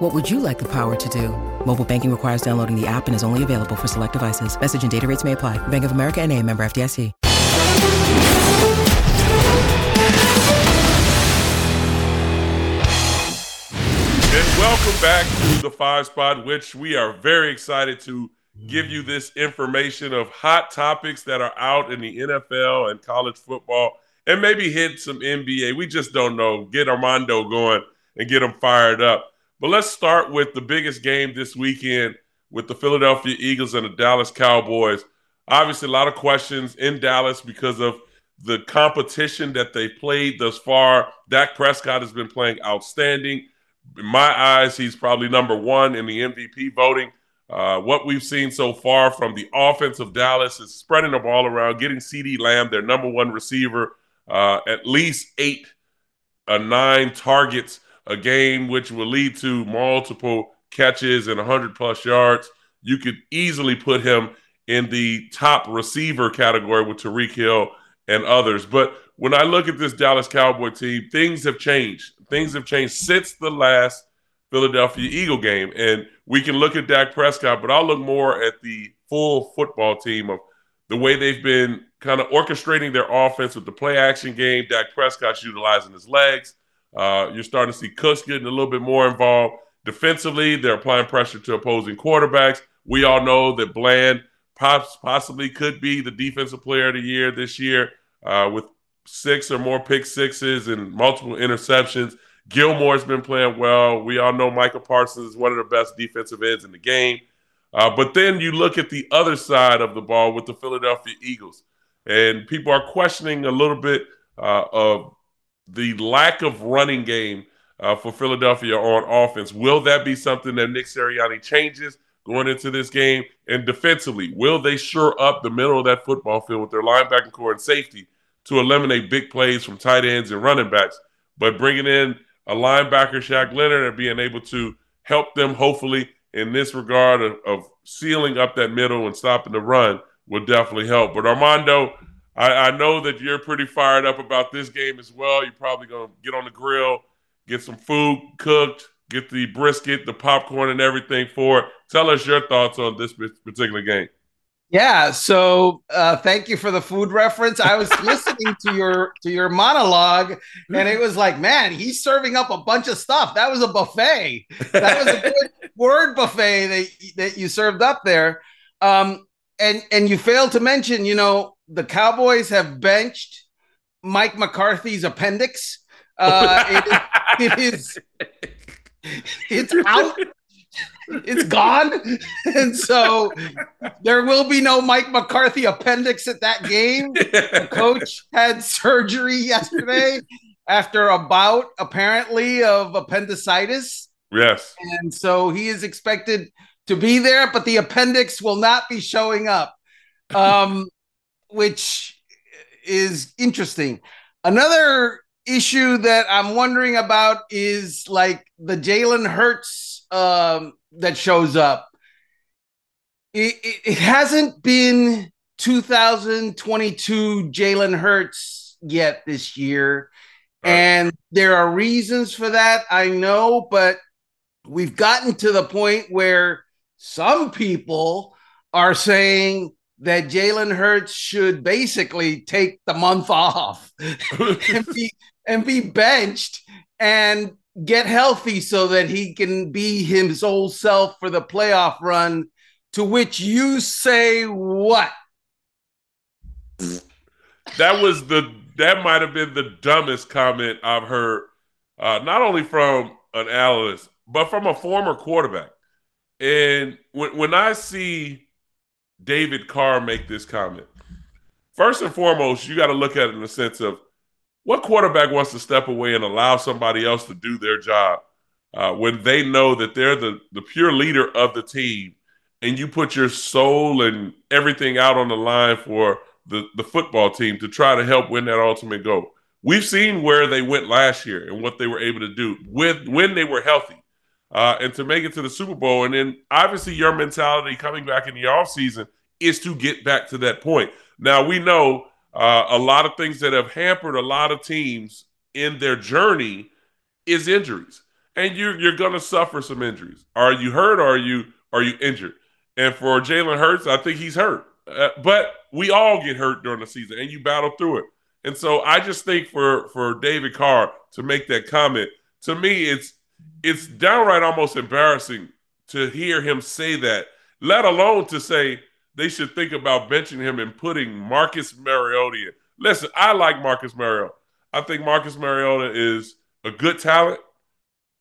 What would you like the power to do? Mobile banking requires downloading the app and is only available for select devices. Message and data rates may apply. Bank of America and a member FDIC. And welcome back to the five spot, which we are very excited to give you this information of hot topics that are out in the NFL and college football, and maybe hit some NBA. We just don't know. Get Armando going and get him fired up. But let's start with the biggest game this weekend with the Philadelphia Eagles and the Dallas Cowboys. Obviously, a lot of questions in Dallas because of the competition that they played thus far. Dak Prescott has been playing outstanding. In my eyes, he's probably number one in the MVP voting. Uh, what we've seen so far from the offense of Dallas is spreading the ball around, getting CeeDee Lamb, their number one receiver, uh, at least eight, uh, nine targets a game, which will lead to multiple catches and 100 plus yards. You could easily put him in the top receiver category with Tyreek Hill and others. But when I look at this Dallas Cowboy team, things have changed. Things have changed since the last Philadelphia Eagle game. And we can look at Dak Prescott, but I'll look more at the full football team of the way they've been kind of orchestrating their offense with the play action game. Dak Prescott's utilizing his legs. Uh, you're starting to see Cooks getting a little bit more involved. Defensively, they're applying pressure to opposing quarterbacks. We all know that Bland pops possibly could be the defensive player of the year this year uh, with six or more pick sixes and multiple interceptions. Gilmore's been playing well. We all know Michael Parsons is one of the best defensive ends in the game. Uh, but then you look at the other side of the ball with the Philadelphia Eagles, and people are questioning a little bit uh, of the lack of running game uh, for Philadelphia on offense. Will that be something that Nick Sirianni changes going into this game? And defensively, will they shore up the middle of that football field with their linebacking corps and safety to eliminate big plays from tight ends and running backs? But bringing in a linebacker, Shaq Leonard, and being able to help them, hopefully, in this regard of, of sealing up that middle and stopping the run will definitely help. But Armando, I, I, know that you're pretty fired up about this game as well. You're probably going to get on the grill, get some food cooked, get the brisket, the popcorn, and everything for it. Tell us your thoughts on this particular game. Yeah, so uh, thank you for the food reference. I was listening to your to your monologue, and it was like, man, he's serving up a bunch of stuff. That was a buffet. That was a good word buffet that that you served up there. Um, and and you failed to mention, you know, the Cowboys have benched Mike McCarthy's appendix. Uh, it, it is it's out. It's gone. And so there will be no Mike McCarthy appendix at that game. The coach had surgery yesterday after a bout, apparently, of appendicitis. Yes. And so he is expected to be there, but the appendix will not be showing up. Um, which is interesting. Another issue that I'm wondering about is like the Jalen Hurts um, that shows up. It, it, it hasn't been 2022 Jalen Hurts yet this year. Right. And there are reasons for that, I know, but we've gotten to the point where some people are saying that Jalen Hurts should basically take the month off and, be, and be benched and get healthy so that he can be his old self for the playoff run. To which you say what? That was the that might have been the dumbest comment I've heard, uh, not only from an analyst but from a former quarterback. And when when I see David Carr make this comment. First and foremost, you got to look at it in the sense of what quarterback wants to step away and allow somebody else to do their job uh, when they know that they're the, the pure leader of the team and you put your soul and everything out on the line for the the football team to try to help win that ultimate goal. We've seen where they went last year and what they were able to do with when they were healthy. Uh, and to make it to the Super Bowl. And then obviously your mentality coming back in the offseason is to get back to that point. Now we know uh, a lot of things that have hampered a lot of teams in their journey is injuries. And you're you're gonna suffer some injuries. Are you hurt or are you are you injured? And for Jalen Hurts, I think he's hurt. Uh, but we all get hurt during the season and you battle through it. And so I just think for for David Carr to make that comment, to me, it's it's downright almost embarrassing to hear him say that, let alone to say they should think about benching him and putting Marcus Mariota in. Listen, I like Marcus Mariota. I think Marcus Mariota is a good talent.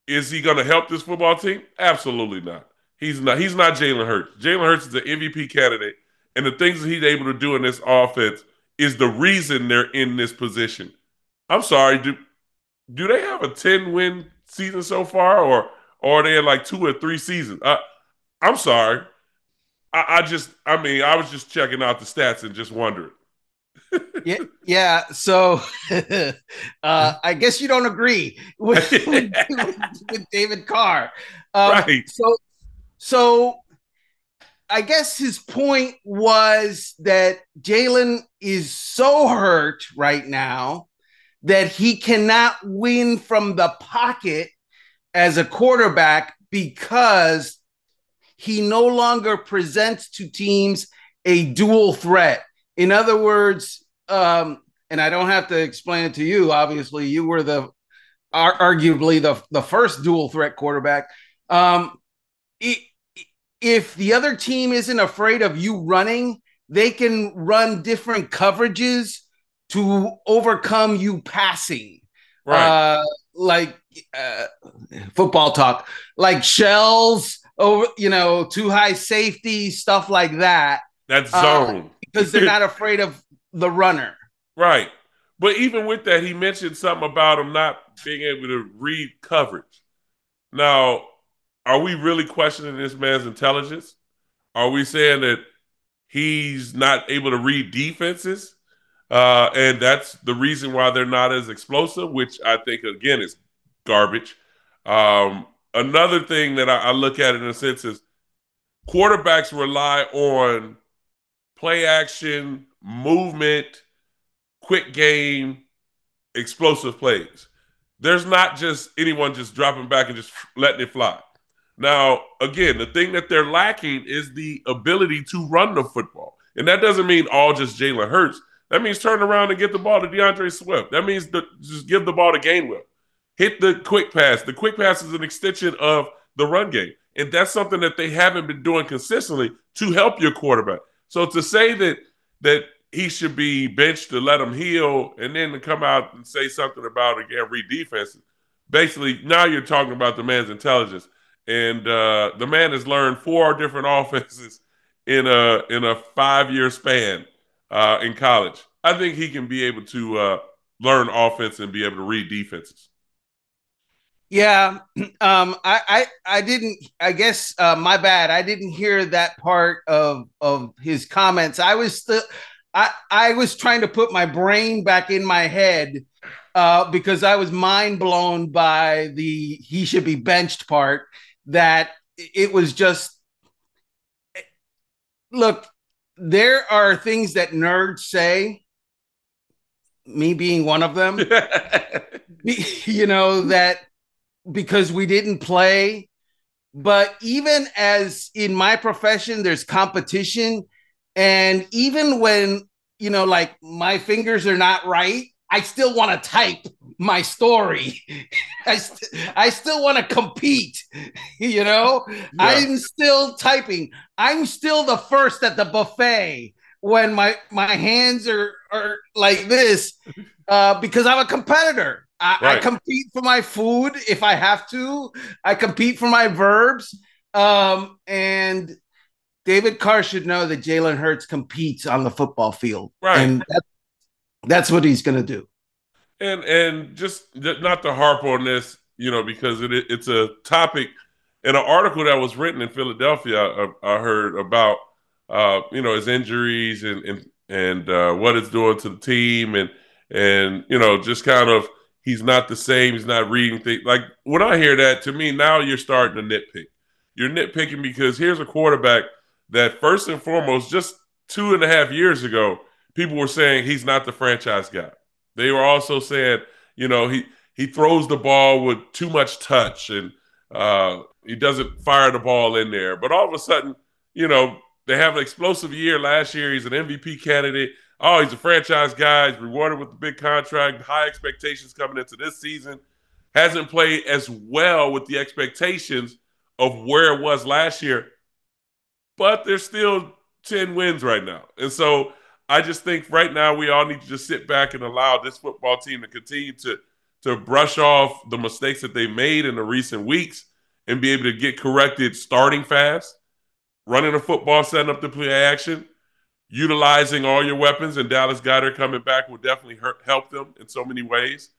Is he going to help this football team? Absolutely not. He's not. He's not Jalen Hurts. Jalen Hurts is an MVP candidate, and the things that he's able to do in this offense is the reason they're in this position. I'm sorry, do do they have a 10 win season so far, or or are they in like two or three seasons? Uh, I'm sorry. I, I just, I mean, I was just checking out the stats and just wondering. yeah, yeah. So, uh, I guess you don't agree with, with, with David Carr, um, right? So, so I guess his point was that Jalen is so hurt right now that he cannot win from the pocket as a quarterback because he no longer presents to teams a dual threat. In other words, um, and I don't have to explain it to you. Obviously, you were the arguably the the first dual threat quarterback. Um, it, if the other team isn't afraid of you running, they can run different coverages to overcome you passing. Right. Uh, like uh, football talk, like shells over, you know, too high safety, stuff like that. That uh, zone. Uh, because they're not afraid of the runner. Right. But even with that, he mentioned something about him not being able to read coverage. Now, are we really questioning this man's intelligence? Are we saying that he's not able to read defenses? Uh, and that's the reason why they're not as explosive, which I think, again, is garbage. Um, another thing that I, I look at in a sense is quarterbacks rely on play action, movement, quick game, explosive plays. There's not just anyone just dropping back and just letting it fly. Now, again, the thing that they're lacking is the ability to run the football. And that doesn't mean all just Jalen Hurts. That means turn around and get the ball to D'Andre Swift. That means the, just give the ball to Gainwell. Hit the quick pass. The quick pass is an extension of the run game. And that's something that they haven't been doing consistently to help your quarterback. So to say that that he should be benched to let him heal and then to come out and say something about again read defenses, basically now you're talking about the man's intelligence and uh, the man has learned four different offenses in a in a five year span uh, in college. I think he can be able to uh, learn offense and be able to read defenses. Yeah, um, I, I, I didn't. I guess uh, my bad. I didn't hear that part of of his comments. I was still, I, I was trying to put my brain back in my head uh, because I was mind blown by the he should be benched part that it was just look there are things that nerds say me being one of them you know that because we didn't play. But even as in my profession there's competition. And even when you know like my fingers are not right i still want to type my story. I, st- I still want to compete, you know? Yeah. I'm still typing. I'm still the first at the buffet when my my hands are are like this uh, because I'm a competitor. I, right. I, compete for my food if I have to. I compete for my verbs. Um, and David Carr should know that Jalen Hurts competes on the football field. Right. And that, that's what he's going to do and and just not to harp on this, you know, because it, it's a topic in an article that was written in Philadelphia. I, I heard about uh, you know his injuries and, and and uh, what it's doing to the team, and and you know, just kind of he's not the same. He's not reading things. Like when I hear that, to me, now you're starting to nitpick. You're nitpicking because here's a quarterback that first and foremost, just two and a half years ago, people were saying he's not the franchise guy. They were also saying, you know, he he throws the ball with too much touch and uh, he doesn't fire the ball in there. But all of a sudden, you know, they have an explosive year last year. He's an MVP candidate. Oh, he's a franchise guy. He's rewarded with a big contract, high expectations coming into this season. Hasn't played as well with the expectations of where it was last year, but there's still 10 wins right now. And so I just think right now we all need to just sit back and allow this football team to continue to to brush off the mistakes that they made in the recent weeks and be able to get corrected starting fast, running a football, setting up the play action, utilizing all your weapons. And Dallas Goedert coming back will definitely hurt, help them in so many ways.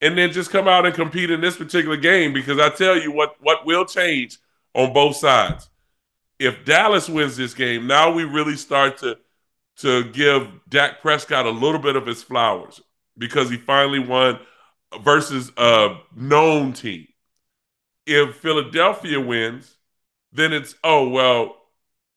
And then just come out and compete in this particular game because I tell you what, what will change on both sides. If Dallas wins this game, now we really start to to give Dak Prescott a little bit of his flowers because he finally won versus a known team. If Philadelphia wins, then it's oh well,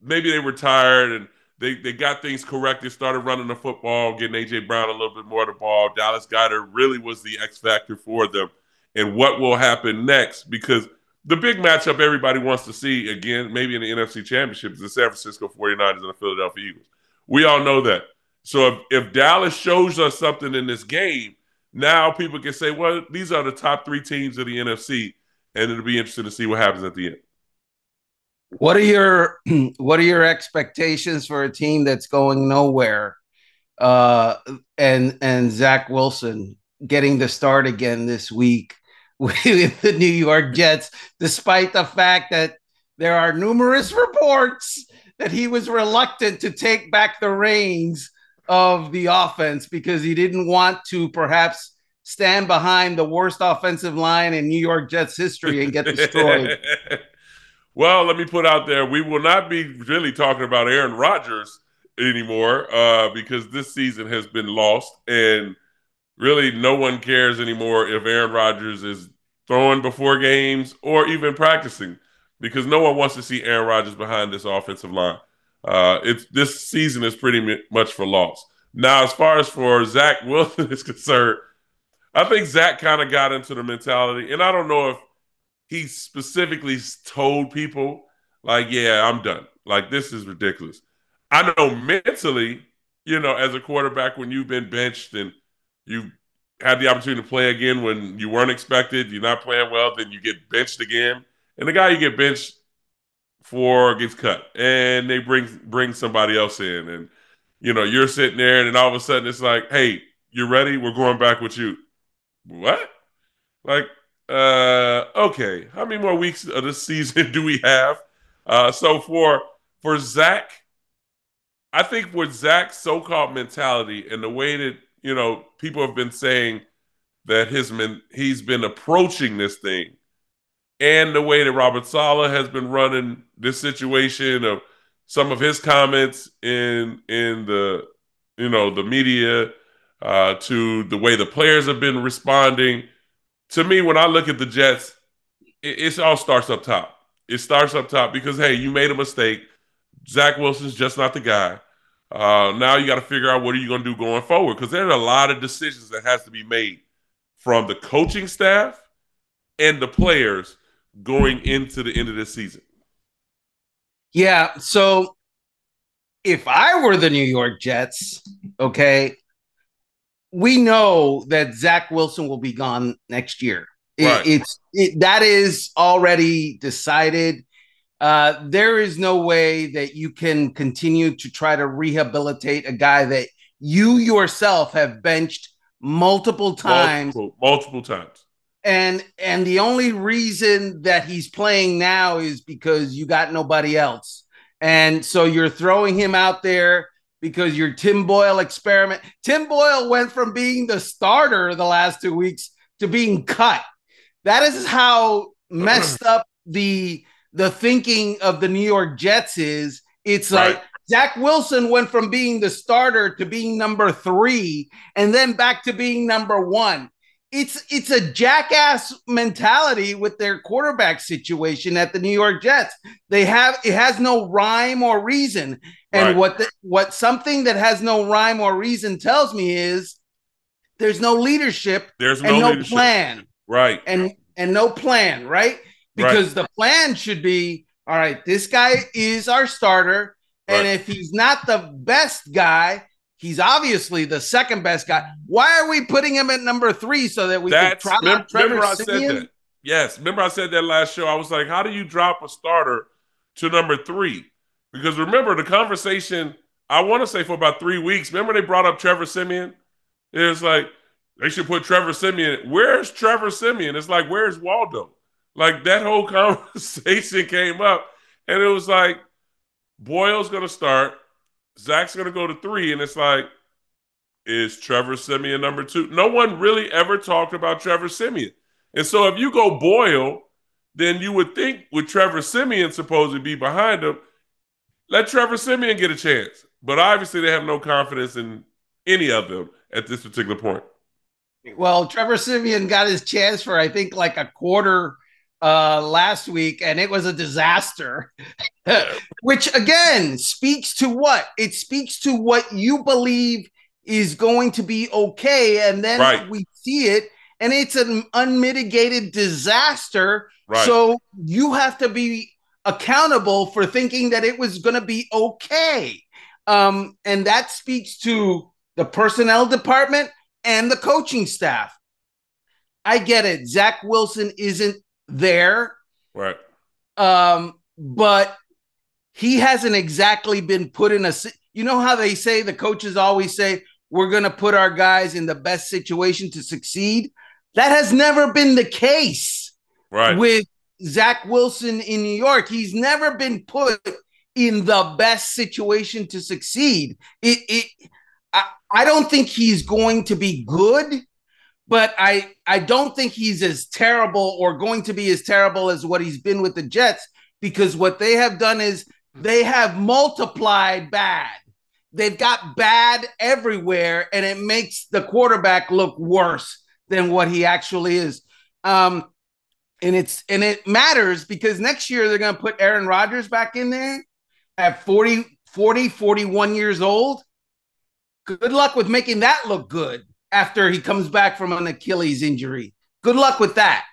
maybe they were tired and they, they got things corrected, started running the football, getting AJ Brown a little bit more of the ball. Dallas Goedert really was the X factor for them. And what will happen next? Because the big matchup everybody wants to see again, maybe in the NFC Championship, is the San Francisco 49ers and the Philadelphia Eagles. We all know that. So if, if Dallas shows us something in this game, now people can say, well, these are the top three teams of the NFC, and it'll be interesting to see what happens at the end. What are your what are your expectations for a team that's going nowhere? Uh, and and Zach Wilson getting the start again this week with the New York Jets, despite the fact that there are numerous reports that he was reluctant to take back the reins of the offense because he didn't want to perhaps stand behind the worst offensive line in New York Jets history and get destroyed. well, let me put out there we will not be really talking about Aaron Rodgers anymore uh, because this season has been lost and really no one cares anymore if Aaron Rodgers is throwing before games or even practicing because no one wants to see Aaron Rodgers behind this offensive line. Uh, it's this season is pretty much for loss. Now, as far as for Zach Wilson is concerned, I think Zach kind of got into the mentality, and I don't know if he specifically told people like, "Yeah, I'm done. Like this is ridiculous." I know mentally, you know, as a quarterback, when you've been benched and you had the opportunity to play again when you weren't expected, you're not playing well, then you get benched again, and the guy you get benched for gets cut, and they bring bring somebody else in, and you know you're sitting there, and then all of a sudden it's like, hey, you ready? We're going back with you. What? Like, uh, okay, how many more weeks of this season do we have? Uh, so for for Zach, I think with Zach's so-called mentality and the way that you know people have been saying that his men, he's been approaching this thing and the way that Robert Saleh has been running this situation of some of his comments in in the you know the media uh, to the way the players have been responding. To me, when I look at the Jets, it, it all starts up top. It starts up top because hey, you made a mistake. Zach Wilson's just not the guy. Uh, now you got to figure out what are you going to do going forward because there's a lot of decisions that has to be made from the coaching staff and the players going into the end of this season? Yeah. So if I were the New York Jets, okay, we know that Zach Wilson will be gone next year. Right. It's it, that is already decided. Uh, there is no way that you can continue to try to rehabilitate a guy that you yourself have benched multiple times. Multiple, multiple times and and the only reason that he's playing now is because you got nobody else and so you're throwing him out there because your Tim Boyle experiment Tim Boyle went from being the starter the last 2 weeks to being cut that is how messed up the the thinking of the New York Jets is it's right. like Zach Wilson went from being the starter to being number three, and then back to being number one. It's it's a jackass mentality with their quarterback situation at the New York Jets. They have it has no rhyme or reason. And right. what the, what something that has no rhyme or reason tells me is there's no leadership. There's no, no plan. Right. And and no plan, right? Because right. the plan should be all right, this guy is our starter. And right. if he's not the best guy, he's obviously the second best guy. Why are we putting him at number three so that we That's, can remember, remember I said that. Yes, remember I said that last show. I was like, how do you drop a starter to number three? Because remember the conversation, I want to say for about three weeks. Remember they brought up Trevor Siemian. It was like they should put Trevor Siemian. Where's Trevor Siemian? It's like, where's Waldo? Like that whole conversation came up, and it was like Boyle's gonna start, Zach's gonna go to three, and it's like, is Trevor Siemian number two? No one really ever talked about Trevor Siemian. And so if you go Boyle, then you would think with Trevor Siemian supposed to be behind him, let Trevor Siemian get a chance. But obviously, they have no confidence in any of them at this particular point. Well, Trevor Siemian got his chance for I think like a quarter uh, last week, and it was a disaster. Which again speaks to what? It speaks to what you believe is going to be okay, and then right. we see it, and it's an unmitigated disaster. Right. So you have to be accountable for thinking that it was going to be okay. Um, and that speaks to the personnel department and the coaching staff. I get it. Zach Wilson isn't there. Right. Um, but he hasn't exactly been put in a you know how they say the coaches always say we're going to put our guys in the best situation to succeed. That has never been the case. Right. With Zach Wilson in New York, he's never been put in the best situation to succeed. It, it I, I don't think he's going to be good, but I I don't think he's as terrible or going to be as terrible as what he's been with the Jets because what they have done is they have multiplied bad. They've got bad everywhere, and it makes the quarterback look worse than what he actually is. Um, and it's and it matters because next year they're going to put Aaron Rodgers back in there at 40, 40, 41 years old. Good luck with making that look good after he comes back from an Achilles injury. Good luck with that.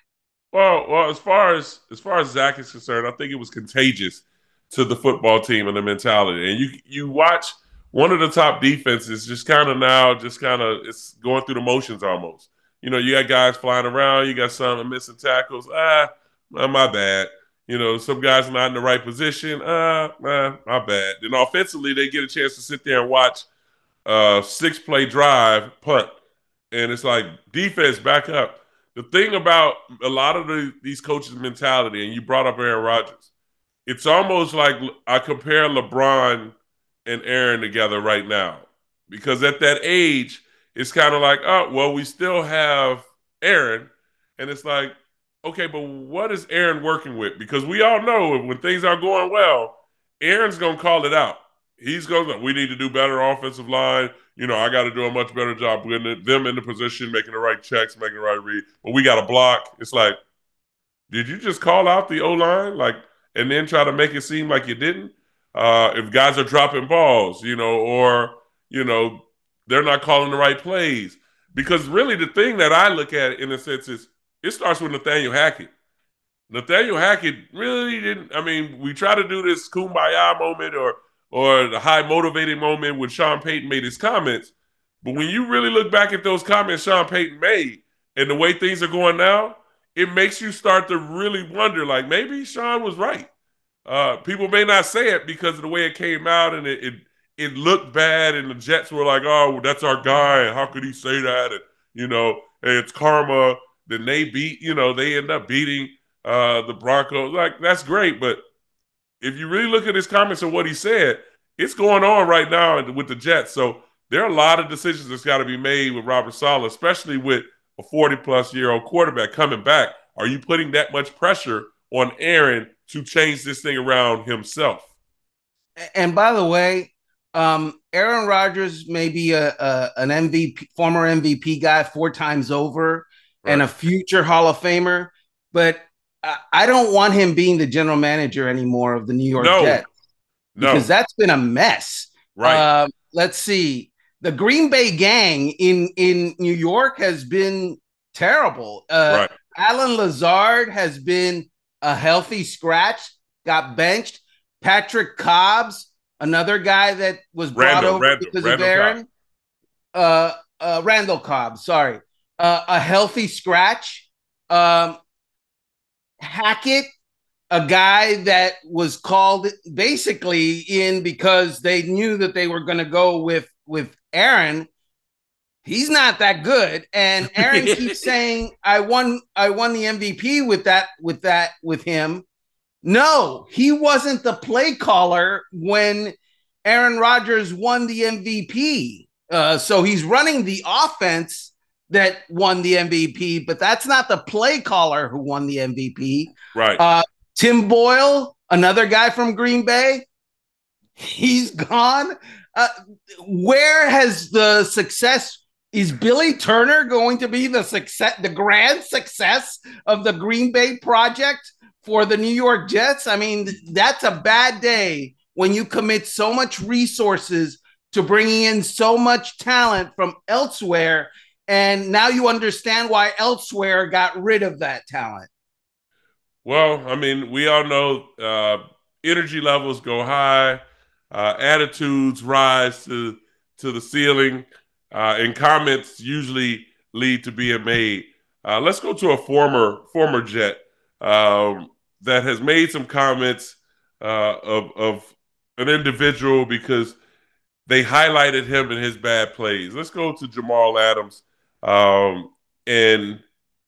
Well, well, as far as as far as Zach is concerned, I think it was contagious to the football team and the mentality. And you you watch one of the top defenses just kind of now just kind of it's going through the motions almost. You know, you got guys flying around, you got some missing tackles. Ah, my bad. You know, some guys not in the right position. Ah, ah, my bad. Then offensively, they get a chance to sit there and watch uh, six play drive punt. And it's like defense back up. The thing about a lot of the, these coaches' mentality, and you brought up Aaron Rodgers, it's almost like I compare LeBron and Aaron together right now. Because at that age, it's kind of like, oh, well, we still have Aaron. And it's like, okay, but what is Aaron working with? Because we all know when things are going well, Aaron's to call it out he's going. We need to do better offensive line. You know, I got to do a much better job putting them in the position, making the right checks, making the right read. But we got to block. It's like, did you just call out the O line, like, and then try to make it seem like you didn't? Uh, if guys are dropping balls, you know, or you know, they're not calling the right plays. Because really, the thing that I look at in a sense is it starts with Nathaniel Hackett. Nathaniel Hackett really didn't. I mean, we try to do this kumbaya moment or or the high motivating moment when Sean Payton made his comments. But when you really look back at those comments Sean Payton made and the way things are going now, it makes you start to really wonder like maybe Sean was right. Uh, people may not say it because of the way it came out and it, it, it looked bad and the Jets were like, oh, that's our guy. How could he say that? And, you know, it's karma. Then they beat, you know, they end up beating uh, the Broncos. Like, that's great. But if you really look at his comments and what he said, it's going on right now with the Jets. So there are a lot of decisions that's got to be made with Robert Saleh, especially with a 40 plus year old quarterback coming back. Are you putting that much pressure on Aaron to change this thing around himself? and by the way, um, Aaron Rodgers may be a, a, an MVP, former MVP guy four times over, right. and a future Hall of Famer. But I, don't want him being the general manager anymore of the New York no. Jets no. because that's been a mess. Right. Uh, let's see. The Green Bay gang in in New York has been terrible. Uh, right. Allen Lazard has been a healthy scratch, got benched. Patrick Cobbs, another guy that was brought Randall, over Randall, because Randall of Aaron. Uh, uh, Randall Cobb, sorry. Uh, a healthy scratch. Um, Hackett, a guy that was called basically in because they knew that they were going to go with with Aaron. He's not that good, and Aaron keeps saying, "I won, I won the MVP with that, with that, with him." No, he wasn't the play caller when Aaron Rodgers won the MVP. Uh, so he's running the offense that won the MVP, but that's not the play caller who won the MVP. Right. Uh, Tim Boyle, another guy from Green Bay, he's gone. Uh, where has the success? Is Billy Turner going to be the success, the grand success of the Green Bay project? for the New York Jets, I mean, that's a bad day when you commit so much resources to bringing in so much talent from elsewhere. And now you understand why elsewhere got rid of that talent. Well, I mean, we all know uh, energy levels go high, uh, attitudes rise to to the ceiling, uh, and comments usually lead to being made. Uh, let's go to a former former Jet um, that has made some comments uh, of of an individual because they highlighted him in his bad plays. Let's go to Jamal Adams um, and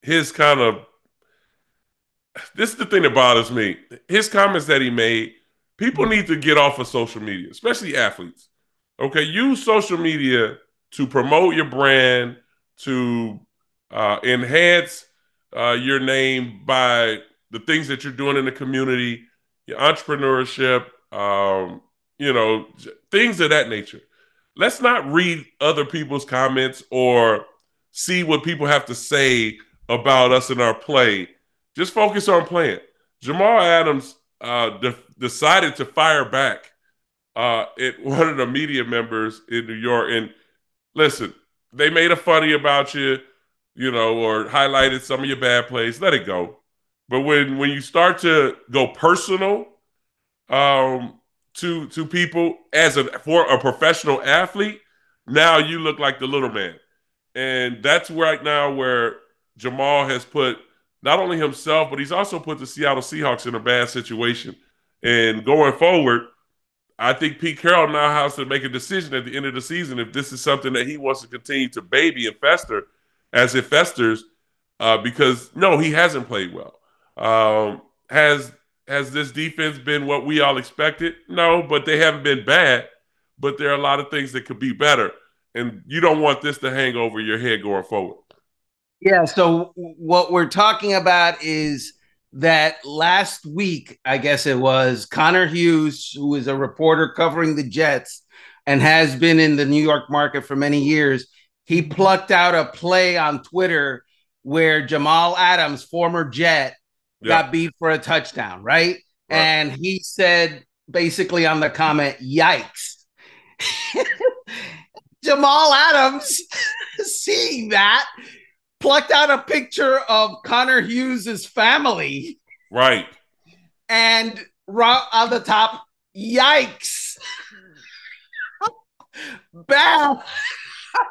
his kind of. This is the thing that bothers me. His comments that he made. People need to get off of social media, especially athletes. Okay, use social media to promote your brand, to uh, enhance uh, your name by the things that you're doing in the community, your entrepreneurship, um, you know, things of that nature. Let's not read other people's comments or see what people have to say about us in our play. Just focus on playing. Jamal Adams uh, de- decided to fire back uh, at one of the media members in New York. And listen, they made a funny about you, you know, or highlighted some of your bad plays. Let it go. But when when you start to go personal um, to to people as a for a professional athlete, now you look like the little man, and that's right now where Jamal has put not only himself, but he's also put the Seattle Seahawks in a bad situation. And going forward, I think Pete Carroll now has to make a decision at the end of the season if this is something that he wants to continue to baby and fester as it festers, uh, because no, he hasn't played well. Um, has has this defense been what we all expected? No, but they haven't been bad. But there are a lot of things that could be better, and you don't want this to hang over your head going forward. Yeah. So what we're talking about is that last week, I guess it was Connor Hughes, who is a reporter covering the Jets and has been in the New York market for many years. He plucked out a play on Twitter where Jamal Adams, former Jet, got beat for a touchdown, right? right? And he said basically on the comment, yikes. Jamal Adams, seeing that, plucked out a picture of Connor Hughes's family. Right. And right on the top, yikes. Bad.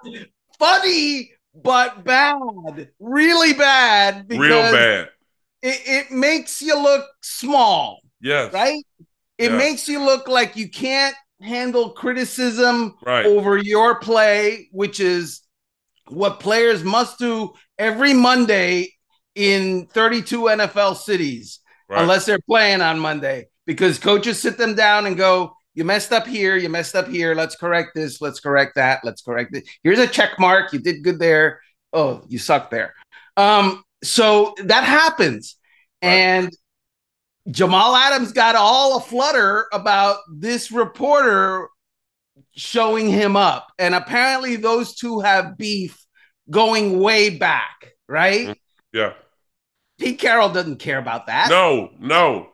Funny, but bad. Really bad. Real bad it, it makes you look small. Yes. Right? It yes. makes you look like you can't handle criticism right. over your play, which is what players must do every Monday in 32 NFL cities, right. unless they're playing on Monday, because coaches sit them down and go, You messed up here, you messed up here. Let's correct this, let's correct that, let's correct it. Here's a check mark. You did good there. Oh, you suck there. Um, so that happens. Right. And Jamal Adams got all a flutter about this reporter showing him up. And apparently those two have beef going way back, right? Mm, yeah. Pete Carroll doesn't care about that. No, no.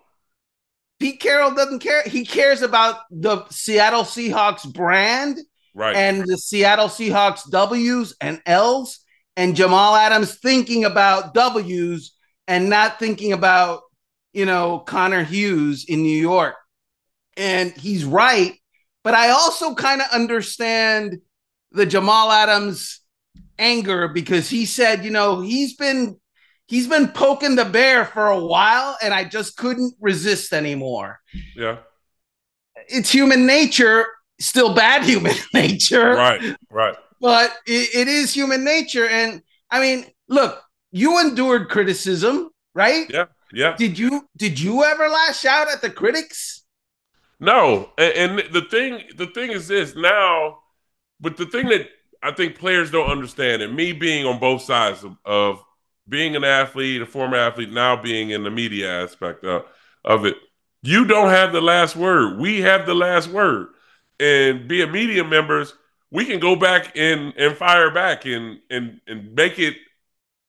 Pete Carroll doesn't care. He cares about the Seattle Seahawks brand right. and the Seattle Seahawks W's and L's and Jamal Adams thinking about W's and not thinking about, you know, Connor Hughes in New York. And he's right. But I also kind of understand the Jamal Adams anger because he said, you know, he's been he's been poking the bear for a while and I just couldn't resist anymore. Yeah. It's human nature, still bad human nature. Right, right. But it, it is human nature. And I mean, look, you endured criticism, right? Yeah, yeah. Did you did you ever lash out at the critics? No. And, and the thing the thing is this now, but the thing that I think players don't understand, and me being on both sides of, of being an athlete, a former athlete, now being in the media aspect of, of it, you don't have the last word. We have the last word. And being media members, we can go back and and fire back and and and make it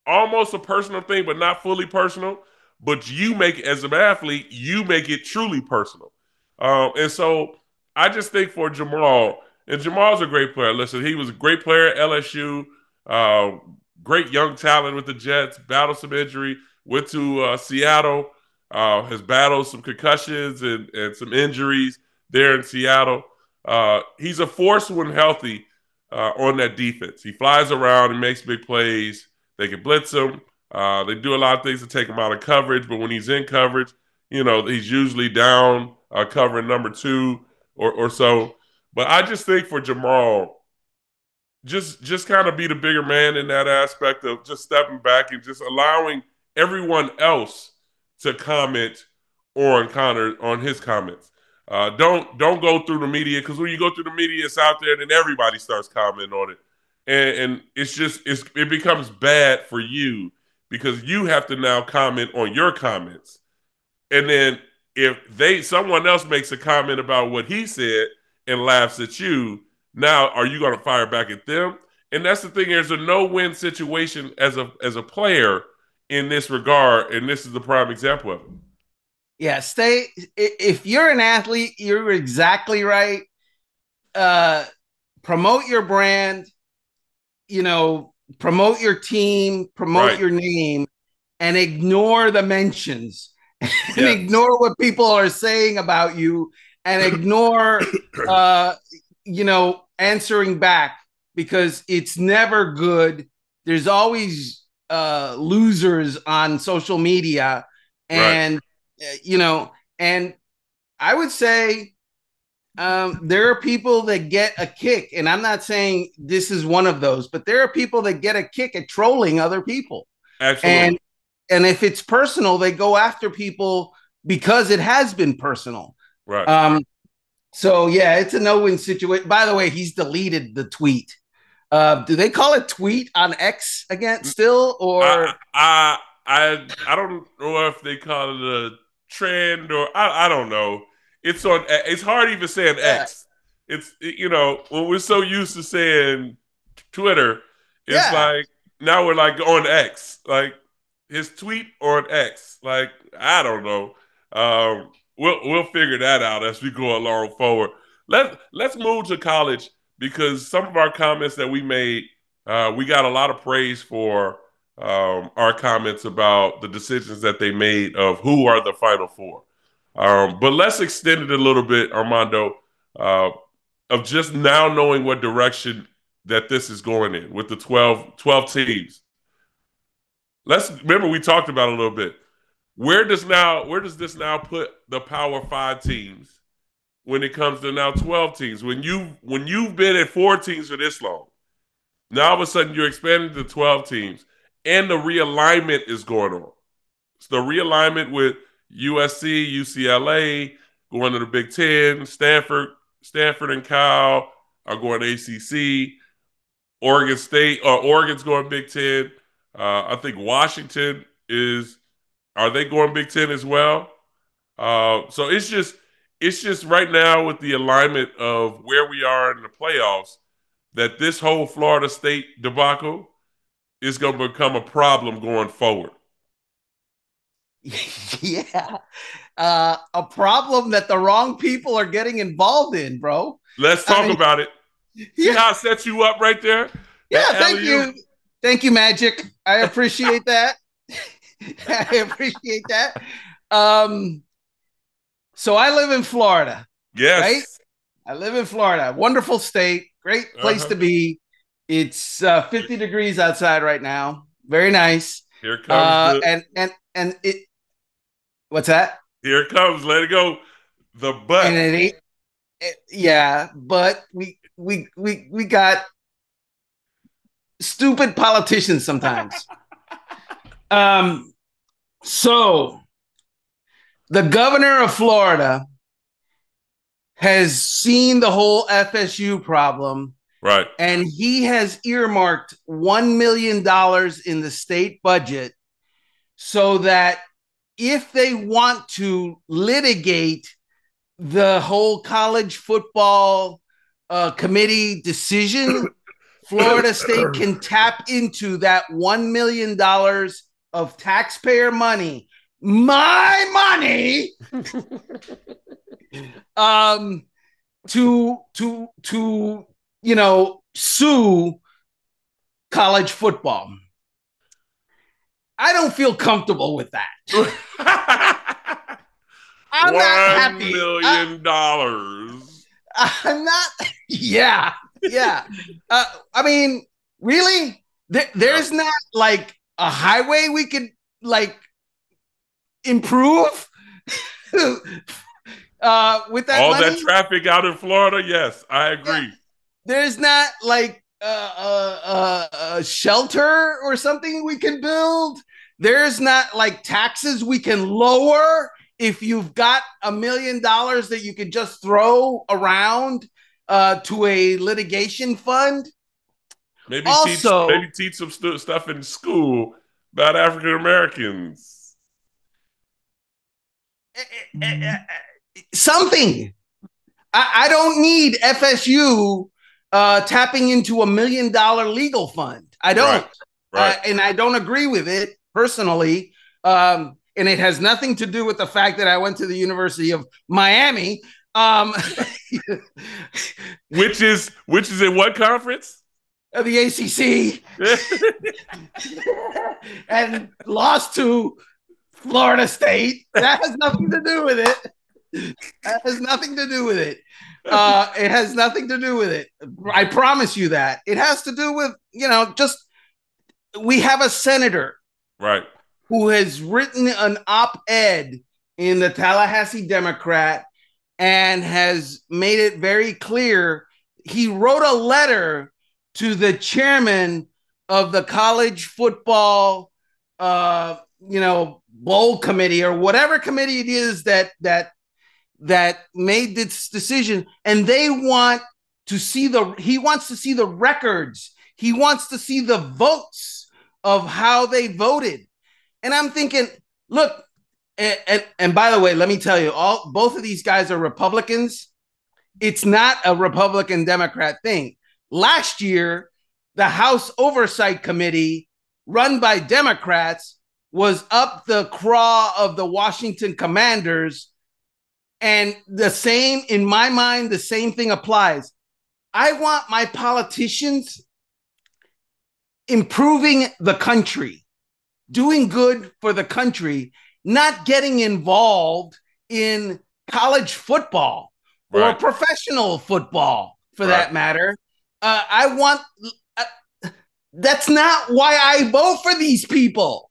almost a personal thing, but not fully personal. But you make it as an athlete, you make it truly personal. Um, and so I just think for Jamal, and Jamal's a great player. Listen, he was a great player at LSU. Uh, great young talent with the Jets, battled some injury, went to uh, Seattle, uh, has battled some concussions and, and some injuries there in Seattle. Uh, he's a force when healthy uh, on that defense. He flies around and makes big plays. They can blitz him. Uh, they do a lot of things to take him out of coverage, but when he's in coverage, you know, he's usually down uh, covering number two or, or so. But I just think for Jamal, just just kind of be the bigger man in that aspect of just stepping back and just allowing everyone else to comment on Connor on his comments. Uh, don't don't go through the media because when you go through the media, it's out there, then everybody starts commenting on it, and, and it's just it's it becomes bad for you because you have to now comment on your comments, and then if they someone else makes a comment about what he said and laughs at you, now, are you going to fire back at them? And that's the thing. There's a no-win situation as a as a player in this regard, and this is the prime example of it. Yeah, stay. If you're an athlete, you're exactly right. Uh, promote your brand. You know, promote your team, promote right. your name, and ignore the mentions and yes. ignore what people are saying about you and ignore uh, you know, answering back because it's never good. There's always uh, losers on social media, and right. uh, you know, and I would say um, there are people that get a kick, and I'm not saying this is one of those, but there are people that get a kick at trolling other people. Absolutely. And and if it's personal, they go after people because it has been personal. Right. Um, so yeah, it's a no-win situation. By the way, he's deleted the tweet. Uh, do they call it tweet on X again still, or I I I, I don't know if they call it a trend or I, I don't know. It's on. It's hard even saying yeah. X. It's you know when we're so used to saying Twitter, it's yeah. like now we're like on X, like his tweet on X. Like I don't know. Um, we'll we'll figure that out as we go along forward. Let let's move to college because some of our comments that we made, uh, we got a lot of praise for um, our comments about the decisions that they made of who are the final four. Um, but let's extend it a little bit, Armando, uh, of just now knowing what direction that this is going in with the 12, 12 teams. Let's remember we talked about a little bit. Where does now where does this now put the Power Five teams when it comes to now twelve teams? When you when you've been at four teams for this long, now all of a sudden you're expanding to twelve teams, and the realignment is going on. It's the realignment with USC, UCLA going to the Big Ten, Stanford, Stanford and Cal are going to ACC. Oregon State or uh, Oregon's going Big Ten. Uh, I think Washington is are they going Big Ten as well? Uh, so it's just it's just right now with the alignment of where we are in the playoffs that this whole Florida State debacle is going to become a problem going forward. yeah. Uh, a problem that the wrong people are getting involved in, bro. Let's talk I mean, about it. See yeah. how I set you up right there? Yeah, thank you. Thank you, Magic. I appreciate that. I appreciate that. Um, so I live in Florida. Yes. Right? I live in Florida. Wonderful state. Great place uh-huh. to be. It's uh, 50 degrees outside right now. Very nice. Here comes uh, the... and and and it. What's that? Here it comes. Let it go. The butt. And it, it, yeah, but we we we we got stupid politicians sometimes. um, so the governor of Florida has seen the whole FSU problem. Right. And he has earmarked $1 million in the state budget so that if they want to litigate the whole college football uh, committee decision, Florida State can tap into that $1 million of taxpayer money, my money, um, to, to, to, you know, sue college football. I don't feel comfortable with that. I'm One not happy. million dollars. I'm not. Yeah, yeah. Uh, I mean, really, there, there's not like a highway we could like improve uh, with that. All money? that traffic out in Florida. Yes, I agree. Yeah. There's not like a, a shelter or something we can build. There's not like taxes we can lower if you've got a million dollars that you could just throw around uh, to a litigation fund. Maybe also, teach, maybe teach some stu- stuff in school about African Americans. Eh, eh, eh, something. I, I don't need FSU uh, tapping into a million dollar legal fund. I don't. Right. Right. Uh, and I don't agree with it personally. Um, and it has nothing to do with the fact that I went to the University of Miami. Um, which is which is in what conference? Uh, the ACC, and lost to Florida State. That has nothing to do with it. That has nothing to do with it. Uh, it has nothing to do with it. I promise you that. It has to do with you know just we have a senator right who has written an op ed in the Tallahassee Democrat and has made it very clear. He wrote a letter to the chairman of the college football, uh, you know, bowl committee or whatever committee it is that that that made this decision, and they want to see the he wants to see the records. He wants to see the votes of how they voted. And I'm thinking, look, and, and, and by the way, let me tell you, all both of these guys are Republicans. It's not a Republican Democrat thing. Last year, the House Oversight Committee, run by Democrats, was up the craw of the Washington Commanders. And the same, in my mind, the same thing applies. I want my politicians improving the country doing good for the country, not getting involved in college football right. or professional football for right. that matter. Uh, I want uh, that's not why I vote for these people.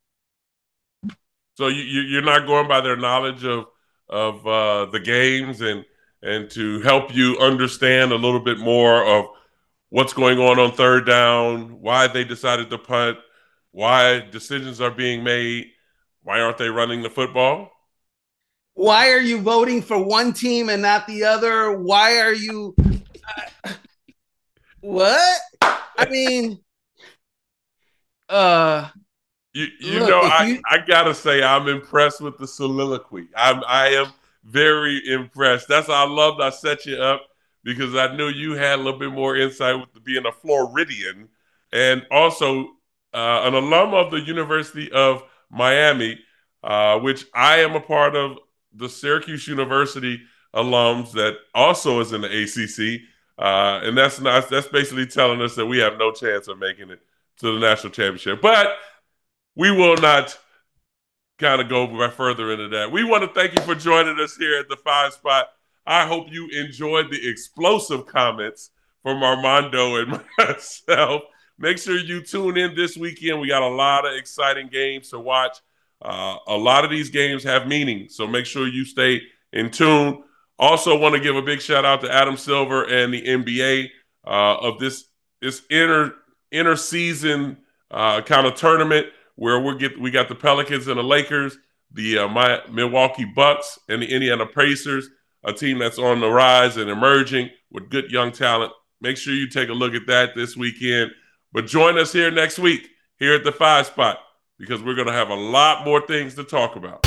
So you, you're not going by their knowledge of of uh, the games and and to help you understand a little bit more of what's going on on third down, why they decided to punt, why decisions are being made. Why aren't they running the football? Why are you voting for one team and not the other? Why are you uh, what? I mean, uh, you, you look, know, I, you... I gotta say, I'm impressed with the soliloquy. I'm, I am, very impressed. That's why I loved I set you up because I knew you had a little bit more insight with being a Floridian and also uh, an alum of the University of Miami, uh, which I am a part of the Syracuse University alums that also is in the ACC. Uh, and that's not, that's basically telling us that we have no chance of making it to the national championship. But we will not kind of go further into that. We want to thank you for joining us here at the five spot. I hope you enjoyed the explosive comments from Armando and myself. Make sure you tune in this weekend. We got a lot of exciting games to watch. Uh, a lot of these games have meaning, so make sure you stay in tune. Also, want to give a big shout out to Adam Silver and the NBA uh, of this this inter inter season uh, kind of tournament where we get we got the Pelicans and the Lakers, the uh, my Milwaukee Bucks and the Indiana Pacers, a team that's on the rise and emerging with good young talent. Make sure you take a look at that this weekend. But join us here next week here at the Five Spot because we're going to have a lot more things to talk about.